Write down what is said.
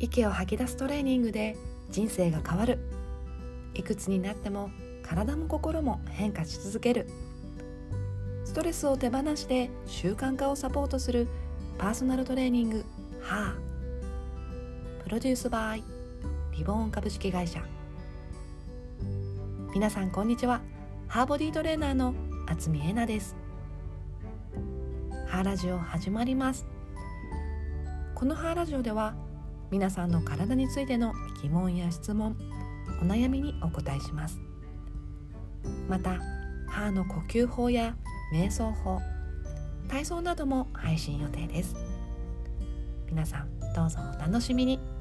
息を吐き出すトレーニングで人生が変わる。いくつになっても体も心も変化し続ける。ストレスを手放して習慣化をサポートするパーソナルトレーニング「ハー。プロデュースバイリボーン株式会社。皆さんこんにちは。ハーボディトレーナーの渥美恵奈です。ハーラジオ始まります。このハーラジオでは皆さんの体についての疑問や質問お悩みにお答えします。また歯の呼吸法や瞑想法体操なども配信予定です。皆さんどうぞお楽しみに。